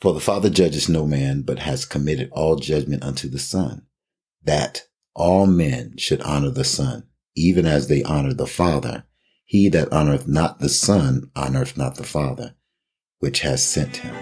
For the Father judges no man, but has committed all judgment unto the Son, that all men should honor the Son, even as they honor the Father. He that honoreth not the Son honoreth not the Father, which has sent him.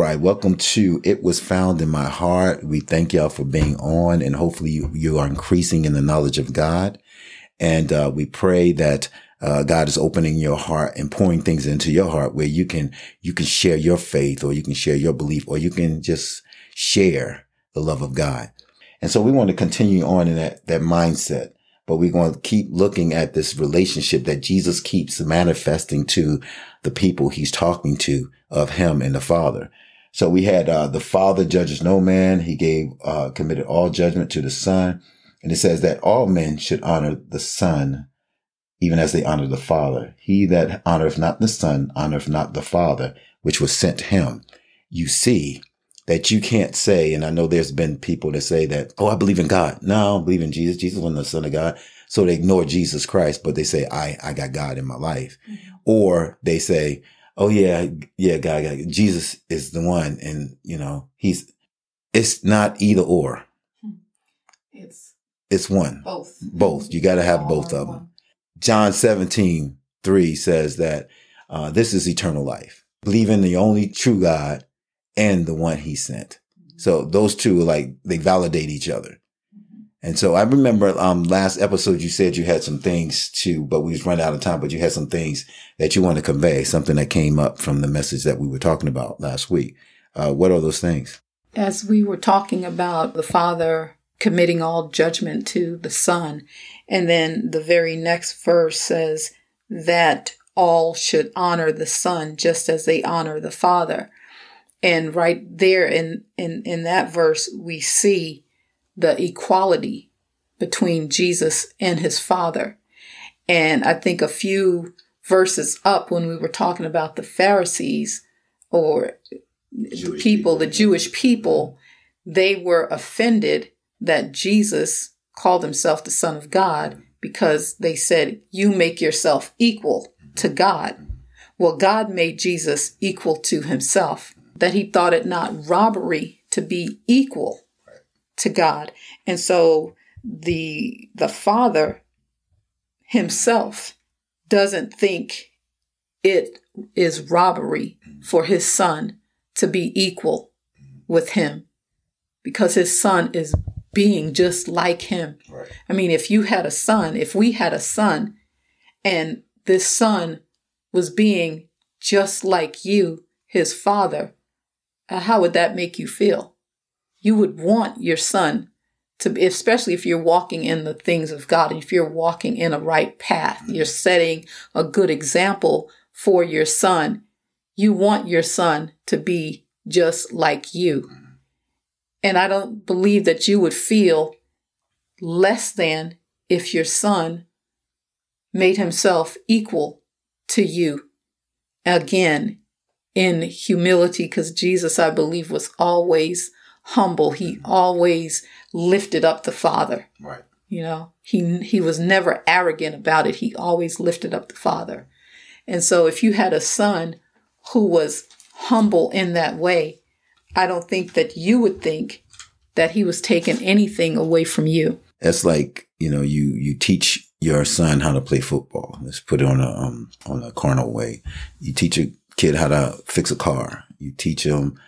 Right. Welcome to It Was Found in My Heart. We thank y'all for being on and hopefully you, you are increasing in the knowledge of God. And, uh, we pray that, uh, God is opening your heart and pouring things into your heart where you can, you can share your faith or you can share your belief or you can just share the love of God. And so we want to continue on in that, that mindset but we're going to keep looking at this relationship that Jesus keeps manifesting to the people he's talking to of him and the Father. So we had uh, the Father judges no man. He gave uh, committed all judgment to the Son, and it says that all men should honor the Son, even as they honor the Father. He that honoreth not the Son honoreth not the Father, which was sent him. You see that you can't say, and I know there's been people that say that, oh, I believe in God. No, I believe in Jesus. Jesus wasn't the Son of God. So they ignore Jesus Christ, but they say, I, I got God in my life. Mm-hmm. Or they say, oh yeah, yeah, God, God, Jesus is the one. And, you know, he's, it's not either or. Hmm. It's, it's one. Both. Both. You got to have both of them. John 17, 3 says that, uh, this is eternal life. Believe in the only true God and the one he sent. So those two, like, they validate each other. And so I remember, um, last episode you said you had some things too, but we've run out of time, but you had some things that you want to convey, something that came up from the message that we were talking about last week. Uh, what are those things? As we were talking about the Father committing all judgment to the Son, and then the very next verse says that all should honor the Son just as they honor the Father. And right there in, in, in that verse, we see the equality between Jesus and his Father. And I think a few verses up when we were talking about the Pharisees or Jewish the people, people, the Jewish people, they were offended that Jesus called himself the Son of God because they said, You make yourself equal to God. Well, God made Jesus equal to himself, that he thought it not robbery to be equal to God. And so the the father himself doesn't think it is robbery for his son to be equal with him because his son is being just like him. Right. I mean, if you had a son, if we had a son and this son was being just like you, his father, uh, how would that make you feel? You would want your son to be, especially if you're walking in the things of God, if you're walking in a right path, mm-hmm. you're setting a good example for your son. You want your son to be just like you. Mm-hmm. And I don't believe that you would feel less than if your son made himself equal to you. Again, in humility, because Jesus, I believe, was always humble. He always lifted up the Father. Right. You know, he he was never arrogant about it. He always lifted up the Father. And so if you had a son who was humble in that way, I don't think that you would think that he was taking anything away from you. It's like, you know, you you teach your son how to play football. Let's put it on a um, on a carnal way. You teach a kid how to fix a car. You teach him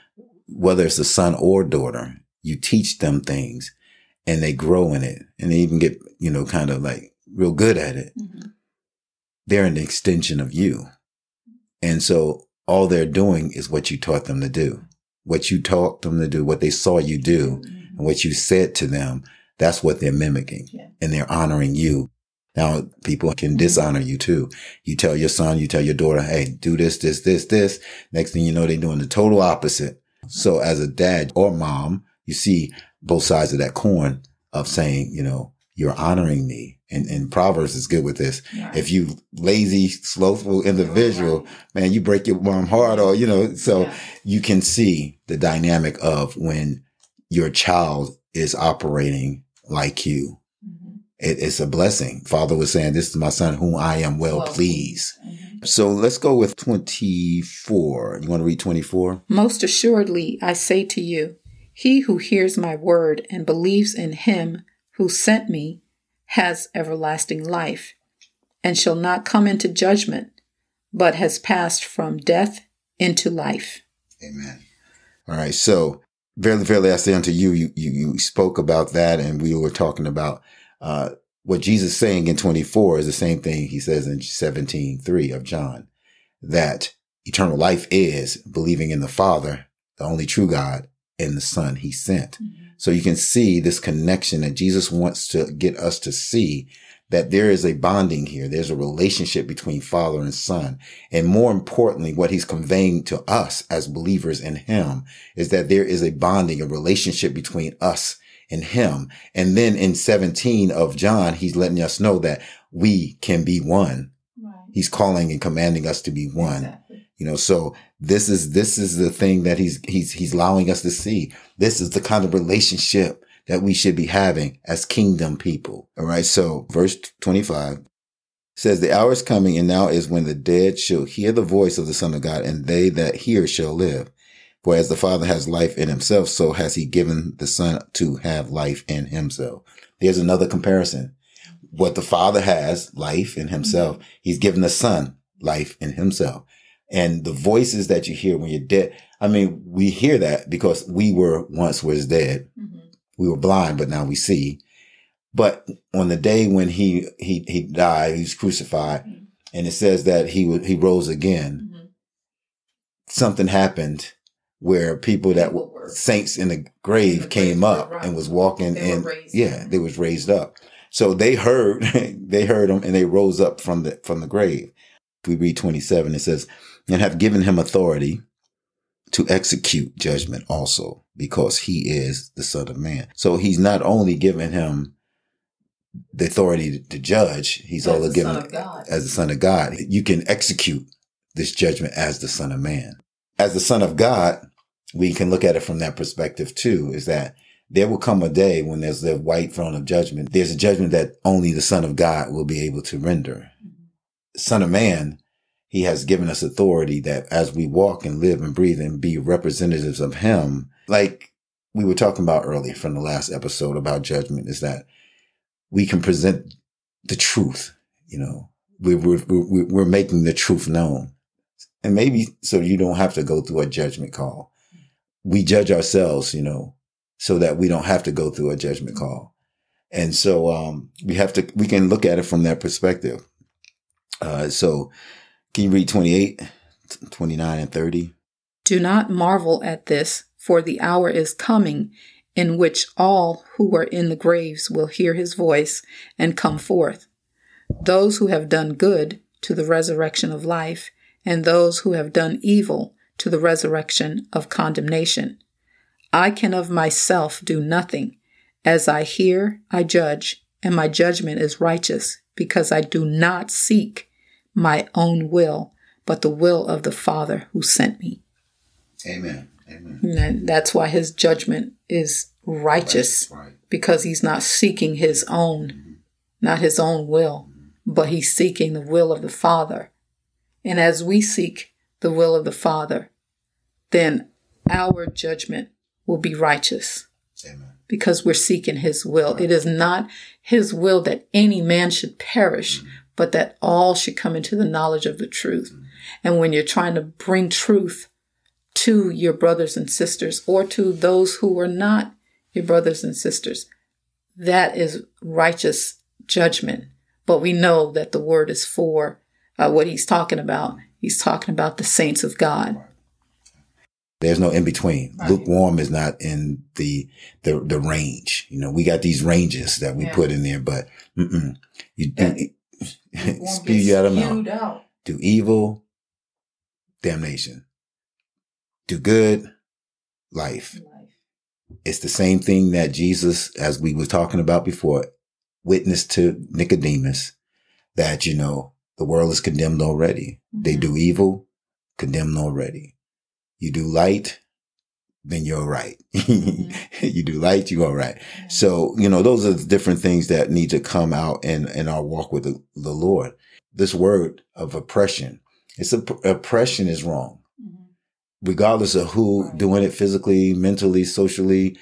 whether it's a son or daughter, you teach them things and they grow in it and they even get, you know, kind of like real good at it. Mm-hmm. They're an extension of you. And so all they're doing is what you taught them to do, what you taught them to do, what they saw you do mm-hmm. and what you said to them. That's what they're mimicking yeah. and they're honoring you. Now people can dishonor you too. You tell your son, you tell your daughter, Hey, do this, this, this, this. Next thing you know, they're doing the total opposite. So as a dad or mom, you see both sides of that coin of saying, you know, you're honoring me. And, and Proverbs is good with this. Right. If you lazy, slothful individual, man, you break your mom heart or, you know, so Yeah. you can see the dynamic of when your child is operating like you. Mhm. It, it's a blessing. Father was saying, this is my son whom I am well, Well pleased. So let's go with 24. You want to read 24? Most assuredly, I say to you, he who hears my word and believes in him who sent me has everlasting life, and shall not come into judgment, but has passed from death into life. Amen. All right. So verily, verily, I say unto you, you, you, you spoke about that and we were talking about, uh, what Jesus is saying in 24 is the same thing he says in 17, 3 of John, that eternal life is believing in the Father, the only true God, and the Son he sent. Mm-hmm. So you can see this connection that Jesus wants to get us to see that there is a bonding here. There's a relationship between father and son. And more importantly, what he's conveying to us as believers in him is that there is a bonding, a relationship between us and him. And then in 17 of John, he's letting us know that we can be one. Right. He's calling and commanding us to be one. Exactly. You know, so this is, this is the thing that he's, he's, he's allowing us to see. This is the kind of relationship that we should be having as kingdom people. All right. So verse 25 says the hour is coming and now is when the dead shall hear the voice of the son of God and they that hear shall live. For as the father has life in himself, so has he given the son to have life in himself. There's another comparison. What the father has, life in himself, he's given the son life in himself. And the voices that you hear when you're dead, I mean, we hear that because we were once was dead. Mhm. We were blind, but now we see. But on the day when he, he, he died, he was crucified Mhm. and it says that he, he rose again. Mhm. Something happened where people that People were saints in the grave came up right. and was walking and yeah, they was raised up. So they heard, they heard him and they rose up from the, from the grave. If we read 27, it says, and have given him authority to execute judgment also because he is the son of man. So he's not only given him the authority to, to judge, he's As also given Son of God. as the son of God. You can execute this judgment as the son of man. As the son of God, we can look at it from that perspective too, is that there will come a day when there's the white throne of judgment. There's a judgment that only the son of God will be able to render. Mm-hmm. Son of man, he has given us authority that as we walk and live and breathe and be representatives of him, like we were talking about earlier from the last episode about judgment, is that we can present the truth. You know, we're, we're, we're, we're making the truth known. And maybe so you don't have to go through a judgment call. We judge ourselves, you know, so that we don't have to go through a judgment call. And so, um, we have to, we can look at it from that perspective. Uh, so can you read 28, 29 and 30? Do not marvel at this, for the hour is coming in which all who are in the graves will hear his voice and come forth. Those who have done good to the resurrection of life, and those who have done evil to the resurrection of condemnation. I can of myself do nothing. As I hear, I judge, and my judgment is righteous, because I do not seek my own will, but the will of the Father who sent me. Amen. Amen. And that's why his judgment is righteous Right. because he's not seeking his own, mm-hmm. not his own will, mm-hmm. but he's seeking the will of the Father. And as we seek the will of the Father, then our judgment will be righteous Amen. because we're seeking his will. It is not his will that any man should perish, but that all should come into the knowledge of the truth. And when you're trying to bring truth to your brothers and sisters or to those who are not your brothers and sisters, that is righteous judgment. But we know that the word is for uh, what he's talking about. He's talking about the saints of God. There's no in between. Right. Lukewarm is not in the, the, the range. You know, we got these ranges that we Yeah. put in there, but mm-mm. you do, spew you out of mouth. Out. Do evil, damnation. Do good, life. It's the same thing that Jesus, as we were talking about before, witnessed to Nicodemus that, you know, the world is condemned already. Mm-hmm. They do evil, condemned already. You do light, then you're right. Mm-hmm. you do light, you are right. Mm-hmm. So, you know, those are the different things that need to come out in, in our walk with the, the Lord. This word of oppression, it's a, oppression is wrong. Mm-hmm. Regardless of who right. doing it physically, mentally, socially,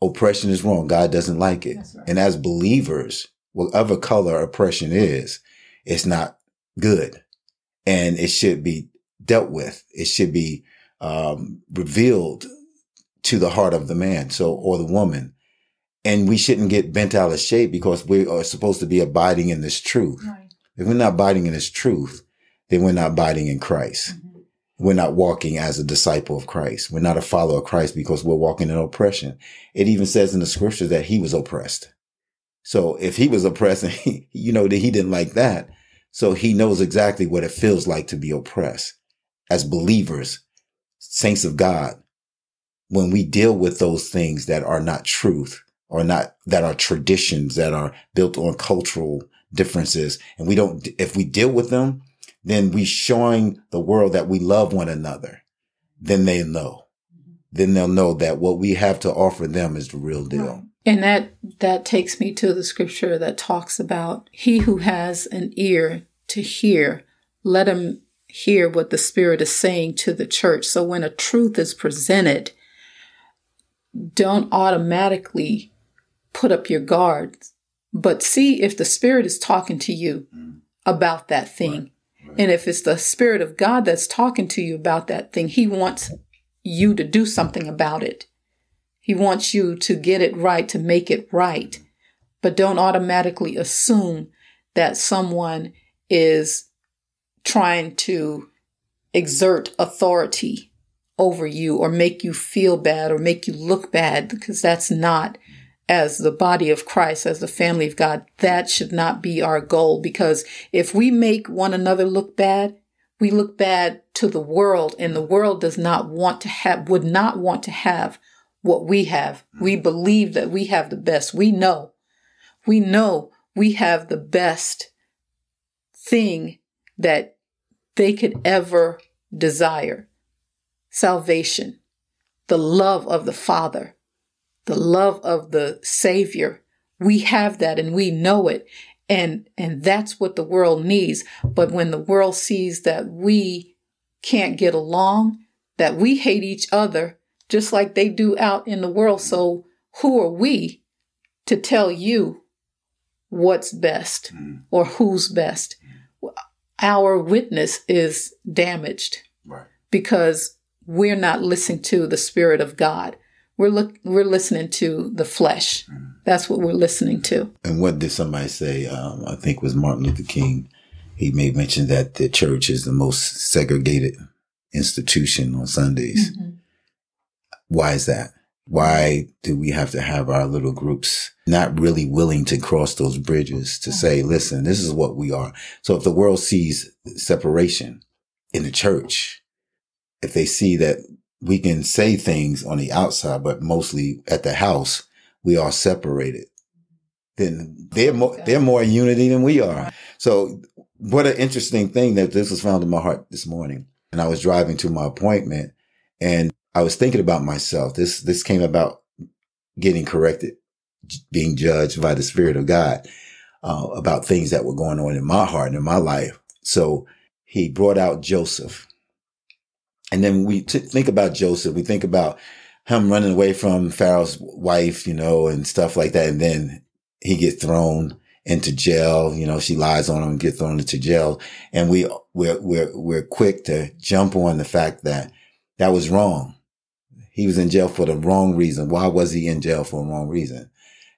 oppression is wrong. God doesn't like it. Right. And as believers, whatever color oppression is, it's not good. And it should be dealt with. It should be um, revealed to the heart of the man, so or the woman. And we shouldn't get bent out of shape because we are supposed to be abiding in this truth. Right. If we're not abiding in this truth, then we're not abiding in Christ. Mm-hmm. We're not walking as a disciple of Christ. We're not a follower of Christ because we're walking in oppression. It even says in the scripture that he was oppressed. So if he was oppressed and he, you know, that he didn't like that. So he knows exactly what it feels like to be oppressed as believers, saints of God when we deal with those things that are not truth or not, that are traditions that are built on cultural differences. And we don't, if we deal with them, then we showing the world that we love one another. Then they know. Then they'll know that what we have to offer them is the real deal. And that, that takes me to the scripture that talks about he who has an ear to hear, let him hear what the Spirit is saying to the church. So when a truth is presented, don't automatically put up your guards, but see if the Spirit is talking to you mm. about that thing. Right. Right. And if it's the Spirit of God that's talking to you about that thing, He wants you to do something about it. He wants you to get it right, to make it right. But don't automatically assume that someone is trying to exert authority over you or make you feel bad or make you look bad because that's not as the body of Christ, as the family of God, that should not be our goal because if we make one another look bad, we look bad to the world and the world does not want to have, would not want to have what we have. We hmm. believe that we have the best. We know, we know we have the best thing that they could ever desire salvation, the love of the Father, the love of the Savior. We have that and we know it. And, and that's what the world needs. But when the world sees that we can't get along, that we hate each other just like they do out in the world. So who are we to tell you what's best mm. or who's best? Our witness is damaged right. because we're not listening to the Spirit of God. We're look, we're listening to the flesh. That's what we're listening to. And what did somebody say? Um, I think was Martin Luther King. He made mention that the church is the most segregated institution on Sundays. Mm-hmm. Why is that? Why do we have to have our little groups not really willing to cross those bridges to say, listen, this is what we are. So if the world sees separation in the church, if they see that we can say things on the outside, but mostly at the house, we are separated. Then they're more, they're more in unity than we are. So what an interesting thing that this was found in my heart this morning. And I was driving to my appointment and I was thinking about myself. This, this came about getting corrected, being judged by the spirit of God, uh, about things that were going on in my heart and in my life. So he brought out Joseph and then we t- think about Joseph. We think about him running away from Pharaoh's wife, you know, and stuff like that. And then he gets thrown into jail. You know, she lies on him and gets thrown into jail. And we, we're, we're, we're quick to jump on the fact that that was wrong. He was in jail for the wrong reason. Why was he in jail for the wrong reason?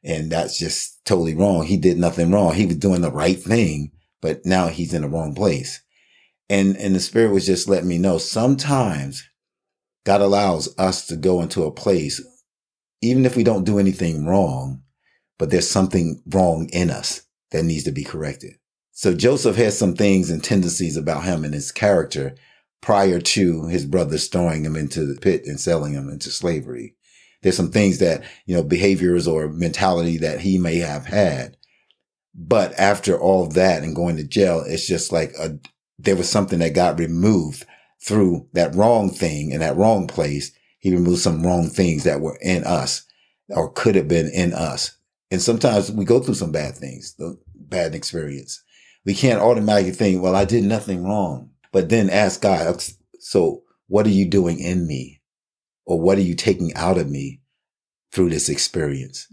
And that's just totally wrong. He did nothing wrong. He was doing the right thing, but now he's in the wrong place. And, and the spirit was just letting me know sometimes God allows us to go into a place, even if we don't do anything wrong, but there's something wrong in us that needs to be corrected. So Joseph has some things and tendencies about him and his character prior to his brothers throwing him into the pit and selling him into slavery There's some things that, you know, behaviors or mentality that he may have had. But after all that and going to jail, it's just like a, there was something that got removed through that wrong thing in that wrong place. He removed some wrong things that were in us or could have been in us. And sometimes we go through some bad things, the bad experience. We can't automatically think, well, I did nothing wrong, but then ask God, so what are you doing in me? Or what are you taking out of me through this experience?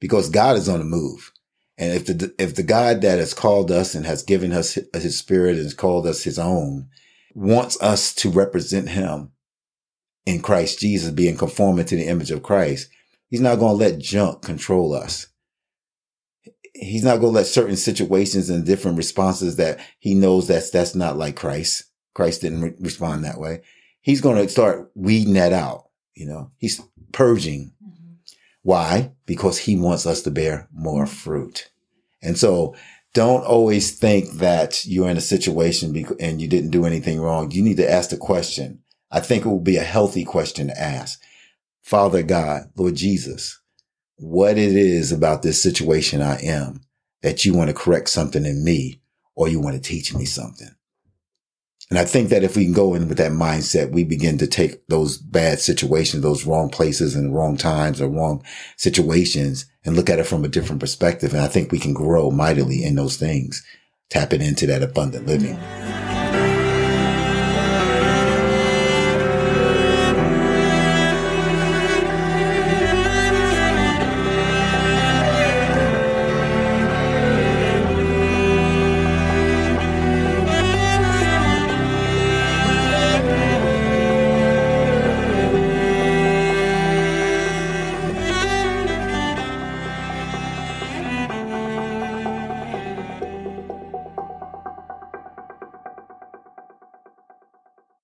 Because God is on the move. And if the, if the God that has called us and has given us his spirit and has called us his own wants us to represent him in Christ Jesus, being conforming to the image of Christ, he's not going to let junk control us. He's not going to let certain situations and different responses that he knows that's, that's not like Christ. Christ didn't re- respond that way. He's going to start weeding that out. You know, he's purging. Mm-hmm. Why? Because he wants us to bear more fruit. And so don't always think that you're in a situation and you didn't do anything wrong. You need to ask the question. I think it will be a healthy question to ask. Father God, Lord Jesus, what it is about this situation I am that you want to correct something in me or you want to teach me something. And I think that if we can go in with that mindset, we begin to take those bad situations, those wrong places and wrong times or wrong situations and look at it from a different perspective. And I think we can grow mightily in those things, tapping into that abundant living.